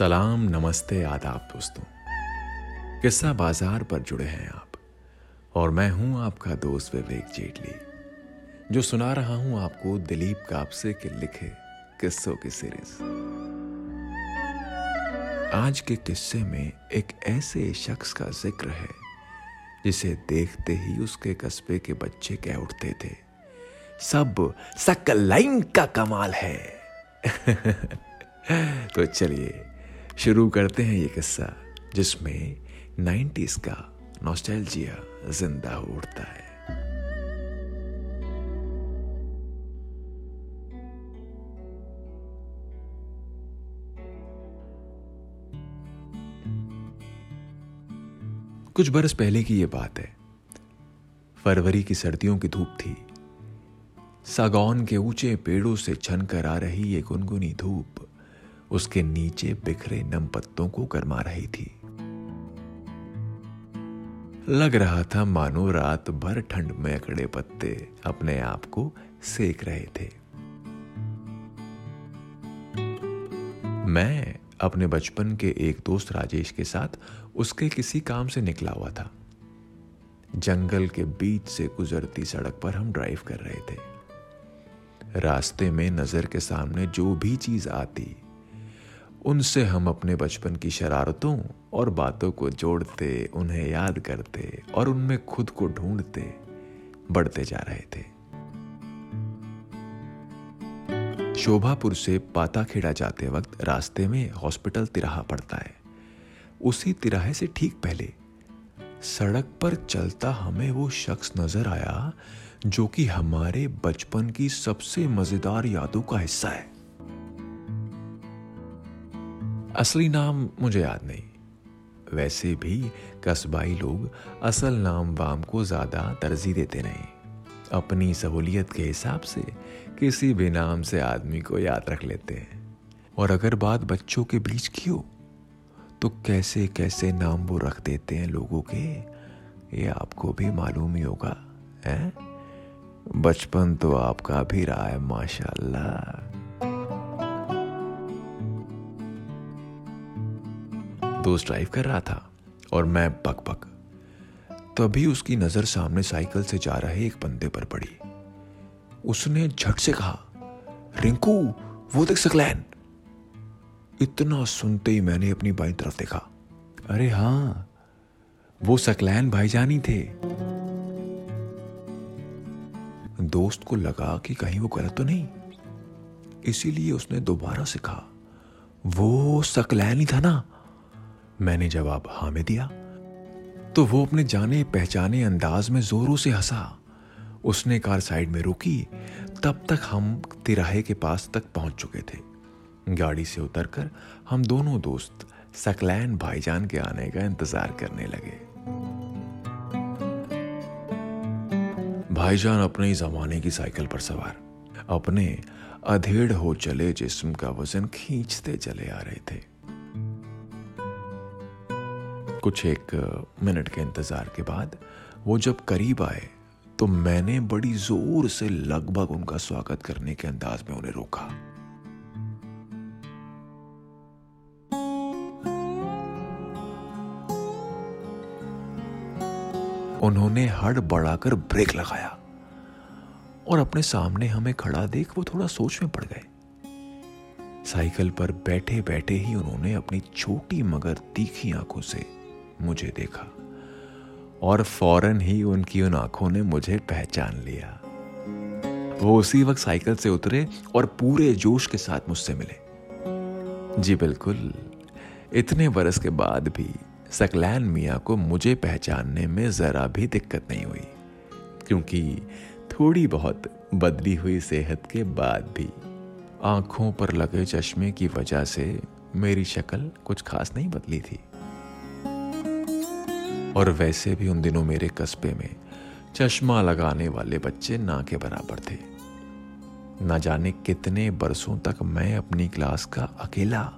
सलाम, नमस्ते, आदाब दोस्तों। किस्सा बाज़ार पर जुड़े हैं आप, और मैं हूँ आपका दोस्त विवेक जेटली, जो सुना रहा हूँ आपको दिलीप कापसे के लिखे किस्सों की सीरीज़ आज के किस्से में एक ऐसे शख्स का ज़िक्र है, जिसे देखते ही उसके कस्बे के बच्चे कह उठते थे, सब सकलाइन का कमाल है। तो चलिए शुरू करते हैं ये किस्सा, जिसमें 90s का नॉस्टैल्जिया ज़िंदा उठता है। कुछ बरस पहले की यह बात है। फरवरी की सर्दियों की धूप थी। सागौन के ऊँचे पेड़ों से छन कर आ रही ये गुनगुनी धूप उसके नीचे बिखरे नम पत्तों को गरमा रही थी। लग रहा था मानो रात भर ठंड में अकड़े पत्ते अपने आप को सेक रहे थे। मैं अपने बचपन के एक दोस्त राजेश के साथ उसके किसी काम से निकला हुआ था। जंगल के बीच से गुजरती सड़क पर हम ड्राइव कर रहे थे। रास्ते में नज़र के सामने जो भी चीज़ आती उनसे हम अपने बचपन की शरारतों और बातों को जोड़ते, उन्हें याद करते और उनमें खुद को ढूंढते, बढ़ते जा रहे थे। शोभापुर से पाताखेड़ा जाते वक्त रास्ते में हॉस्पिटल तिराहा पड़ता है। उसी तिराहे से ठीक पहले सड़क पर चलता हमें वो शख्स नज़र आया जो कि हमारे बचपन की सबसे मज़ेदार यादों का हिस्सा है। असली नाम मुझे याद नहीं। वैसे भी कस्बाई लोग असल नाम वाम को ज़्यादा तरजीह देते नहीं। अपनी सहूलियत के हिसाब से किसी भी नाम से आदमी को याद रख लेते हैं। और अगर बात बच्चों के बीच की हो तो कैसे कैसे नाम वो रख देते हैं लोगों के, ये आपको भी मालूम ही होगा, है? बचपन तो आपका भी रहा है, माशाल्लाह। दोस्त ड्राइव कर रहा था और मैं बक बक तभी उसकी नज़र सामने साइकिल से जा रहे एक बंदे पर पड़ी। उसने झट से कहा, रिंकू, वो देख सकलैन। इतना सुनते ही मैंने अपनी बाई तरफ़ देखा। अरे हाँ वो सकलैन भाईजानी थे। दोस्त को लगा कि कहीं वो गलत तो नहीं। इसीलिए उसने दोबारा से कहा, वो सकलैन ही था ना? मैंने जवाब हाँ में दिया तो वो अपने जाने पहचाने अंदाज में जोरों से हंसा। उसने कार साइड में रुकी, तब तक हम तिराहे के पास तक पहुँच चुके थे। गाड़ी से उतरकर हम दोनों दोस्त सकलैन भाईजान के आने का इंतज़ार करने लगे। भाईजान अपने ही जमाने की साइकिल पर सवार, अपने अधेड़ हो चले जिस्म का वज़न खींचते चले आ रहे थे। कुछ एक मिनट के इंतज़ार के बाद वो जब करीब आए तो मैंने बड़ी ज़ोर से लगभग उनका स्वागत करने के अंदाज में उन्हें रोका। उन्होंने हड़ बढ़ाकर ब्रेक लगाया और अपने सामने हमें खड़ा देख वो थोड़ा सोच में पड़ गए। साइकिल पर बैठे बैठे ही उन्होंने अपनी छोटी मगर तीखी आँखों से मुझे देखा और फ़ौरन ही उनकी उन आँखों ने मुझे पहचान लिया। वो उसी वक्त साइकिल से उतरे और पूरे जोश के साथ मुझसे मिले। जी बिल्कुल, इतने बरस के बाद भी सकलैन मिया को मुझे पहचानने में जरा भी दिक्कत नहीं हुई, क्योंकि थोड़ी बहुत बदली हुई सेहत के बाद भी आँखों पर लगे चश्मे की वजह से मेरी शक्ल कुछ खास नहीं बदली थी। और वैसे भी उन दिनों मेरे कस्बे में चश्मा लगाने वाले बच्चे ना के बराबर थे। न जाने कितने बरसों तक मैं अपनी क्लास का अकेला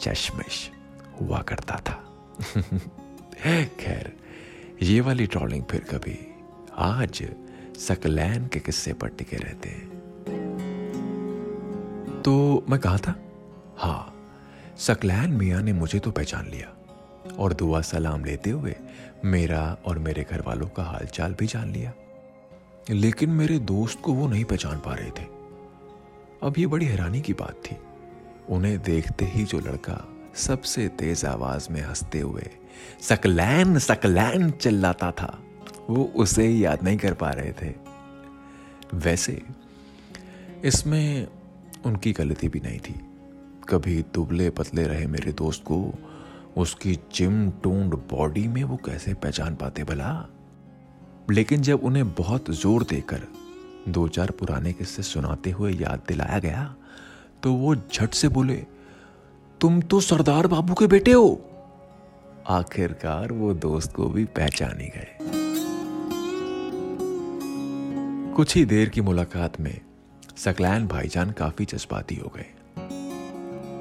चश्मिश हुआ करता था। खैर, ये वाली ट्रॉलिंग फिर कभी आज सकलैन के किस्से पर टिके रहते हैं। तो मैं कहा था हाँ सकलैन मियाँ ने मुझे तो पहचान लिया और दुआ सलाम लेते हुए मेरा और मेरे घर वालों का हालचाल भी जान लिया। लेकिन मेरे दोस्त को वो नहीं पहचान पा रहे थे। अब ये बड़ी हैरानी की बात थी। उन्हें देखते ही जो लड़का सबसे तेज आवाज़ में हँसते हुए, सकलैन सकलैन, चिल्लाता था, वो उसे याद नहीं कर पा रहे थे। वैसे, इसमें उनकी गलती भी नहीं थी। कभी दुबले पतले रहे मेरे दोस्त को उसकी जिम टूंड बॉडी में वो कैसे पहचान पाते भला? लेकिन जब उन्हें बहुत ज़ोर देकर दो चार पुराने किस्से सुनाते हुए याद दिलाया गया तो वो झट से बोले, तुम तो सरदार बाबू के बेटे हो। आखिरकार वो दोस्त को भी पहचान ही गए। कुछ ही देर की मुलाकात में सकलैन भाईजान काफ़ी जज्बाती हो गए।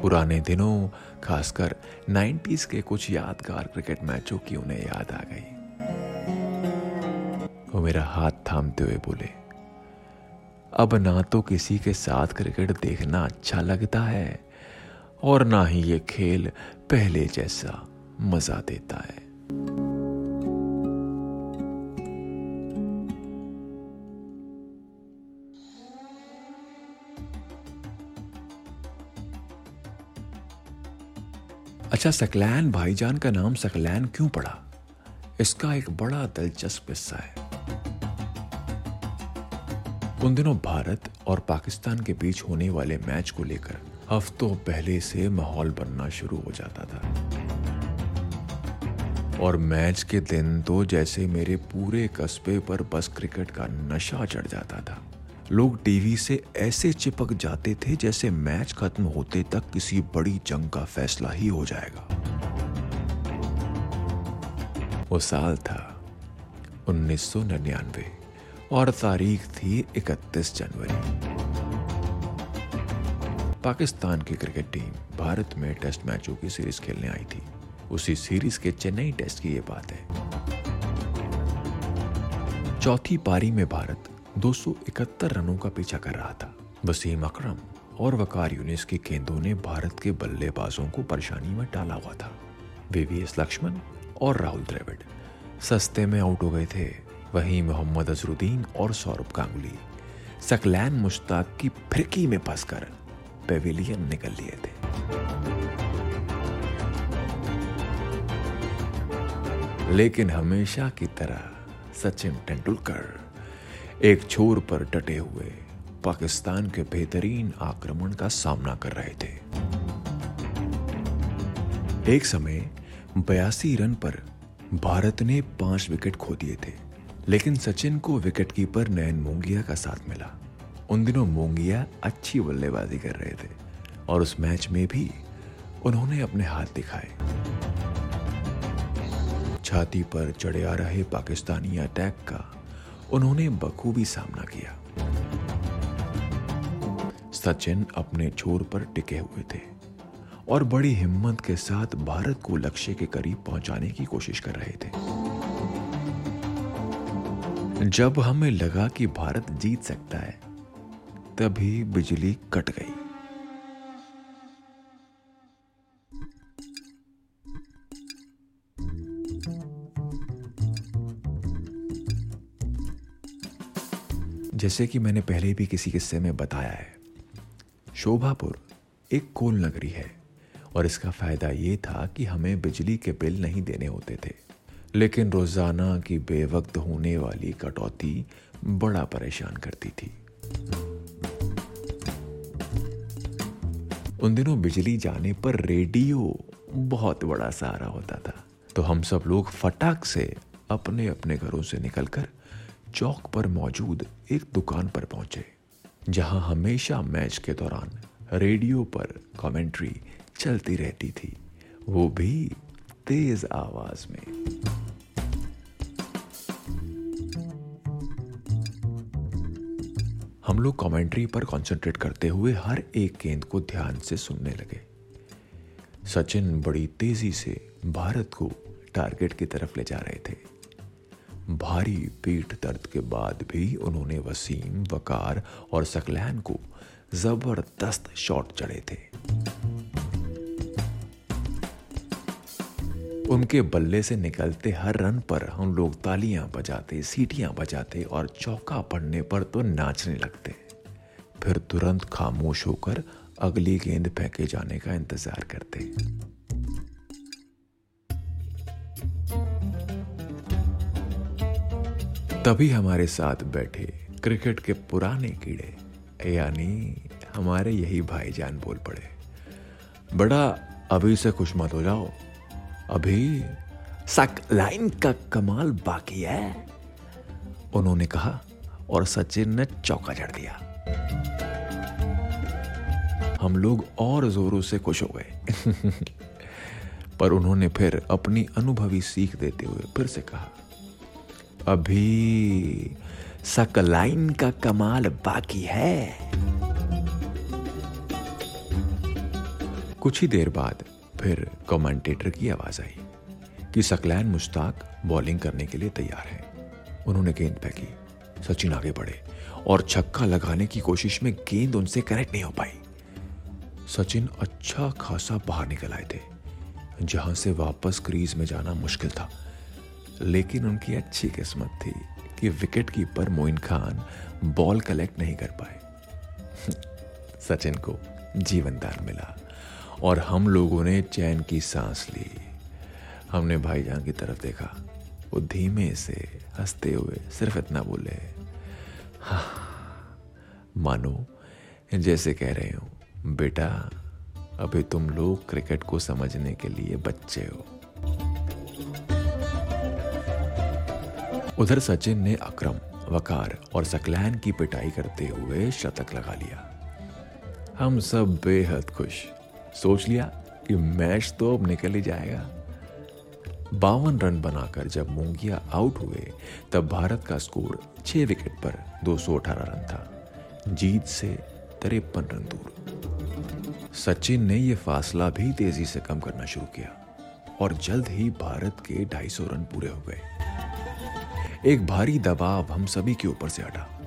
पुराने दिनों खासकर 90s के कुछ यादगार क्रिकेट मैचों की उन्हें याद आ गई। वो मेरा हाथ थामते हुए बोले, अब ना तो किसी के साथ क्रिकेट देखना अच्छा लगता है और ना ही ये खेल पहले जैसा मज़ा देता है। अच्छा सकलैन भाईजान का नाम सकलैन क्यों पड़ा? इसका एक बड़ा दिलचस्प किस्सा है। उन दिनों भारत और पाकिस्तान के बीच होने वाले मैच को लेकर हफ्तों पहले से माहौल बनना शुरू हो जाता था। और मैच के दिन तो जैसे मेरे पूरे कस्बे पर बस क्रिकेट का नशा चढ़ जाता था। लोग टीवी से ऐसे चिपक जाते थे जैसे मैच खत्म होते तक किसी बड़ी जंग का फैसला ही हो जाएगा। वो साल था 1999 और तारीख थी 31 जनवरी। पाकिस्तान की क्रिकेट टीम भारत में टेस्ट मैचों की सीरीज़ खेलने आई थी। उसी सीरीज़ के चेन्नई टेस्ट की ये बात है। चौथी पारी में भारत 271 रनों का पीछा कर रहा था। वसीम अकरम और वकार यूनिस के गेंदों ने भारत के बल्लेबाजों को परेशानी में डाला हुआ था। वीवीएस लक्ष्मण और राहुल द्रविड़ सस्ते में आउट हो गए थे। वहीं मोहम्मद अजरुद्दीन और सौरभ गांगुली सकलैन मुश्ताक की फिरकी में फंसकर पेविलियन निकल लिए थे। लेकिन हमेशा की तरह सचिन तेंदुलकर एक छोर पर डटे हुए पाकिस्तान के बेहतरीन आक्रमण का सामना कर रहे थे। एक समय बयासी रन पर भारत ने पाँच विकेट खो दिए थे, लेकिन सचिन को विकेट कीपर नयन मोंगिया का साथ मिला। उन दिनों मोंगिया अच्छी बल्लेबाजी कर रहे थे और उस मैच में भी उन्होंने अपने हाथ दिखाए। छाती पर चढ़े आ रहे पाकिस्तानी अटैक का उन्होंने बखूबी सामना किया। सचिन अपने छोर पर टिके हुए थे और बड़ी हिम्मत के साथ भारत को लक्ष्य के करीब पहुँचाने की कोशिश कर रहे थे। जब हमें लगा कि भारत जीत सकता है, तभी बिजली कट गई। जैसे कि मैंने पहले भी किसी किस्से में बताया है। शोभापुर एक कोल नगरी है और इसका फ़ायदा ये था कि हमें बिजली के बिल नहीं देने होते थे। लेकिन रोज़ाना की बेवक्त होने वाली कटौती बड़ा परेशान करती थी। उन दिनों बिजली जाने पर रेडियो बहुत बड़ा सहारा होता था। तो हम सब लोग फटाक से अपने अपने घरों से निकलकर चौक पर मौजूद एक दुकान पर पहुँचे, जहाँ हमेशा मैच के दौरान रेडियो पर कमेंट्री चलती रहती थी। वो भी तेज आवाज़ में। हम लोग कमेंट्री पर कंसंट्रेट करते हुए हर एक गेंद को ध्यान से सुनने लगे। सचिन बड़ी तेज़ी से भारत को टारगेट की तरफ़ ले जा रहे थे। भारी पीठ दर्द के बाद भी उन्होंने वसीम, वकार और सकलैन को ज़बरदस्त शॉट चढ़े थे। उनके बल्ले से निकलते हर रन पर हम लोग तालियाँ बजाते, सीटियाँ बजाते और चौका पड़ने पर तो नाचने लगते। फिर तुरंत खामोश होकर अगली गेंद फेंके जाने का इंतज़ार करते। तभी हमारे साथ बैठे क्रिकेट के पुराने कीड़े। यानी हमारे यही भाईजान बोल पड़े। बड़ा, अभी से खुश मत हो जाओ। अभी सक लाइन का कमाल बाकी है। उन्होंने कहा और सचिन ने चौका जड़ दिया। हम लोग और जोरों से खुश हो गए। पर उन्होंने फिर अपनी अनुभवी सीख देते हुए फिर से कहा अभी सकलाइन का कमाल बाकी है। कुछ ही देर बाद फिर कमेंटेटर की आवाज़ आई कि सकलैन मुश्ताक बॉलिंग करने के लिए तैयार है। उन्होंने गेंद फेंकी, सचिन आगे बढ़े और छक्का लगाने की कोशिश में गेंद उनसे कनेक्ट नहीं हो पाई। सचिन अच्छा खासा बाहर निकल आए थे, जहाँ से वापस क्रीज में जाना मुश्किल था। लेकिन उनकी अच्छी किस्मत थी कि wicket keeper Moin Khan ball collect नहीं कर पाए। सचिन को जीवन दान मिला और हम लोगों ने चैन की सांस ली। हमने भाईजान की तरफ़ देखा। वो धीमे से हँसते हुए सिर्फ़ इतना बोले हाँ मानो, जैसे कह रहे हो, बेटा, अभी तुम लोग क्रिकेट को समझने के लिए बच्चे हो। उधर सचिन ने अक्रम, वकार और सकलैन की पिटाई करते हुए शतक लगा लिया। हम सब बेहद खुश। सोच लिया कि मैच तो अब निकल ही जाएगा। बावन रन बनाकर जब मूंगिया आउट हुए, तब भारत का स्कोर छह विकेट पर 218 रन था। जीत से तिरपन रन दूर। सचिन ने यह फासला भी तेज़ी से कम करना शुरू किया और जल्द ही भारत के 250 रन पूरे हो गए। एक भारी दबाव हम सभी के ऊपर से हटा।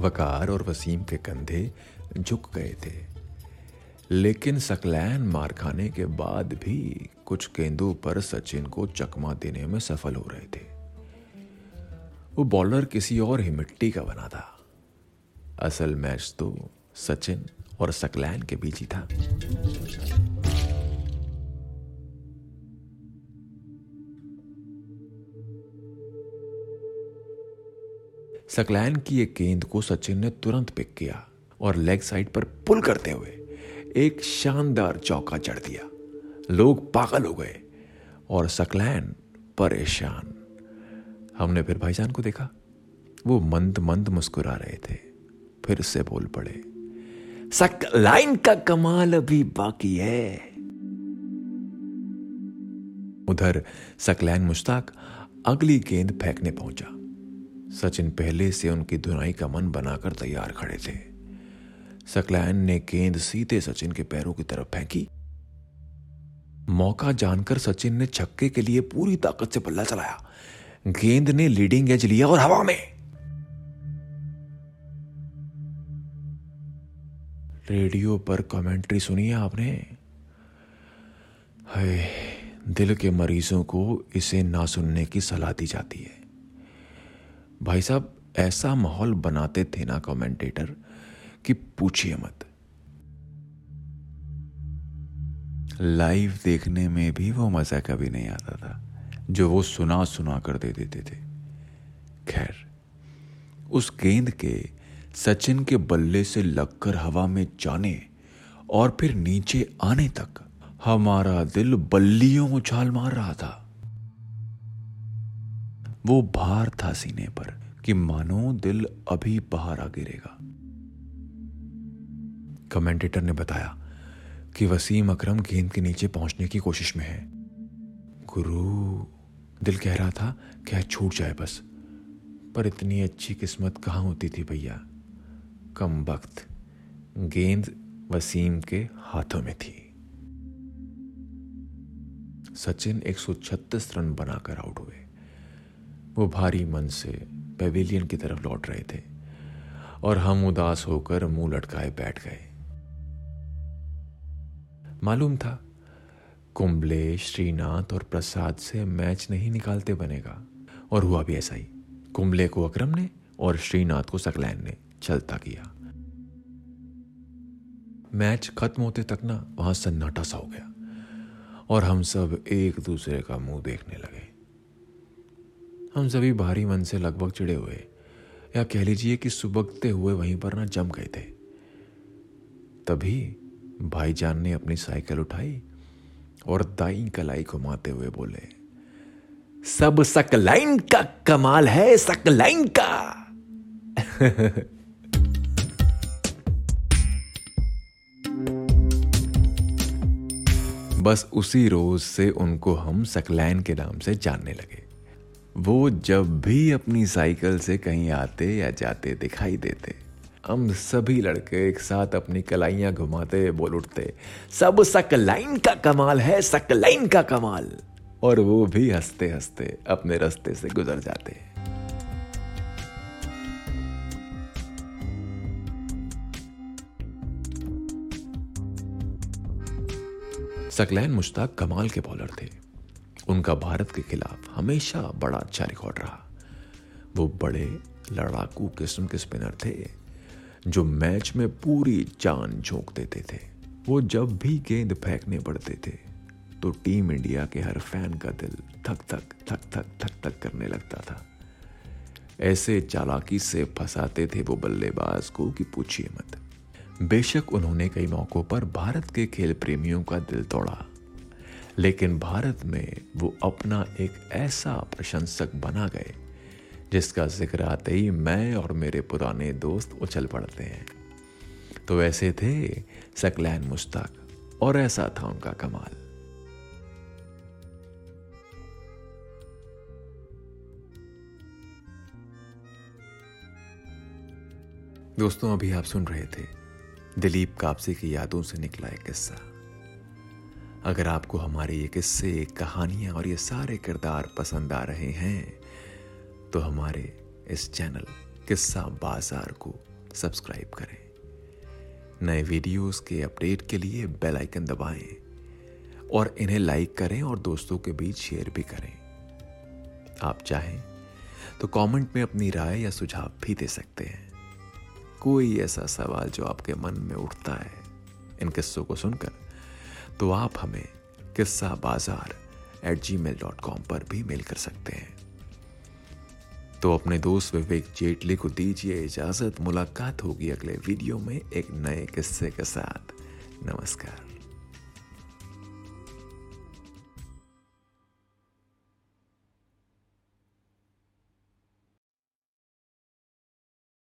वकार और वसीम के कंधे झुक गए थे। लेकिन सकलैन मार खाने के बाद भी कुछ गेंदों पर सचिन को चकमा देने में सफल हो रहे थे। वो बॉलर किसी और ही मिट्टी का बना था। असल मैच तो सचिन और सकलैन के बीच ही था। सकलैन की एक गेंद को सचिन ने तुरंत पिक किया और लेग साइड पर पुल करते हुए एक शानदार चौका चढ़ दिया। लोग पागल हो गए और सकलैन परेशान। हमने फिर भाईजान को देखा। वो मंद मंद मुस्कुरा रहे थे, फिर से बोल पड़े सकलाइन का कमाल अभी बाकी है। उधर सकलैन मुश्ताक अगली गेंद फेंकने पहुँचा। सचिन पहले से उनकी धुनाई का मन बनाकर तैयार खड़े थे। सकलैन ने गेंद सीधे सचिन के पैरों की तरफ़ फेंकी। मौका जानकर सचिन ने छक्के के लिए पूरी ताकत से बल्ला चलाया। गेंद ने लीडिंग एज लिया और हवा में। रेडियो पर कमेंट्री सुनी है आपने? है दिल के मरीजों को इसे ना सुनने की सलाह दी जाती है। भाई साहब, ऐसा माहौल बनाते थे ना कमेंटेटर कि पूछिए मत। लाइव देखने में भी वो मज़ा कभी नहीं आता था, जो वो सुना सुना कर दे देते थे। खैर, उस गेंद के सचिन के बल्ले से लगकर हवा में जाने और फिर नीचे आने तक हमारा दिल बल्लियों उछाल मार रहा था। वो भार था सीने पर कि मानो दिल अभी बाहर आ गिरेगा। कमेंटेटर ने बताया कि वसीम अकरम गेंद के नीचे पहुँचने की कोशिश में है। गुरु, दिल कह रहा था क्या छूट जाए बस। पर इतनी अच्छी किस्मत कहाँ होती थी भैया? कम वक्त। गेंद वसीम के हाथों में थी। सचिन 136 रन बनाकर आउट हुए। वो भारी मन से पेविलियन की तरफ़ लौट रहे थे और हम उदास होकर मुँह लटकाए बैठ गए। मालूम था, कुंबले, श्रीनाथ और प्रसाद से मैच नहीं निकालते बनेगा। और हुआ भी ऐसा ही। कुंबले को अक्रम ने और श्रीनाथ को सकलैन ने चलता किया। मैच खत्म होते तक ना वहाँ सन्नाटा सा हो गया और हम सब एक दूसरे का मुँह देखने लगे। हम सभी भारी मन से लगभग चिड़े हुए, या कह लीजिए कि सुबकते हुए वहीं पर ना जम गए थे। तभी भाईजान ने अपनी साइकिल उठाई और दाई कलाई घुमाते हुए बोले, सब सकलाइन का कमाल है, सकलाइन का! बस उसी रोज से उनको हम सकलैन के नाम से जानने लगे। वो जब भी अपनी साइकिल से कहीं आते या जाते, दिखाई देते, हम सभी लड़के एक साथ अपनी कलाइयाँ घुमाते, बोल उठते, सब सकलाइन का कमाल है, सकलाइन का कमाल। और वो भी हँसते हँसते अपने रास्ते से गुजर जाते। सकलैन मुश्ताक कमाल के बॉलर थे। उनका भारत के खिलाफ हमेशा बड़ा अच्छा रिकॉर्ड रहा। वो बड़े लड़ाकू किस्म के स्पिनर थे, जो मैच में पूरी जान झोंक देते थे। वो जब भी गेंद फेंकने पड़ते थे तो टीम इंडिया के हर फ़ैन का दिल थक थक थक थक थक थक करने लगता था। ऐसे चालाकी से फंसाते थे वो बल्लेबाज को कि पूछिए मत। बेशक उन्होंने कई मौकों पर भारत के खेल प्रेमियों का दिल तोड़ा। लेकिन भारत में वो अपना एक ऐसा प्रशंसक बना गए, जिसका ज़िक्र आते ही मैं और मेरे पुराने दोस्त उछल पड़ते हैं। तो ऐसे थे सकलैन मुश्ताक, और ऐसा था उनका कमाल। दोस्तों, अभी आप सुन रहे थे दिलीप कापसे की यादों से निकला एक किस्सा। अगर आपको हमारे ये किस्से कहानियाँ और ये सारे किरदार पसंद आ रहे हैं तो हमारे इस चैनल किस्सा बाज़ार को सब्सक्राइब करें। नए वीडियोस के अपडेट के लिए बेल आइकन दबाएँ और इन्हें लाइक करें और दोस्तों के बीच शेयर भी करें। आप चाहें तो कमेंट में अपनी राय या सुझाव भी दे सकते हैं। कोई ऐसा सवाल जो आपके मन में उठता है, इन किस्सों को सुनकर तो आप हमें Kissa Bazaar at Gmail dot com पर भी मेल कर सकते हैं। तो अपने दोस्त विवेक जेटली को दीजिए इजाज़त। मुलाकात होगी अगले वीडियो में एक नए किस्से के साथ। नमस्कार।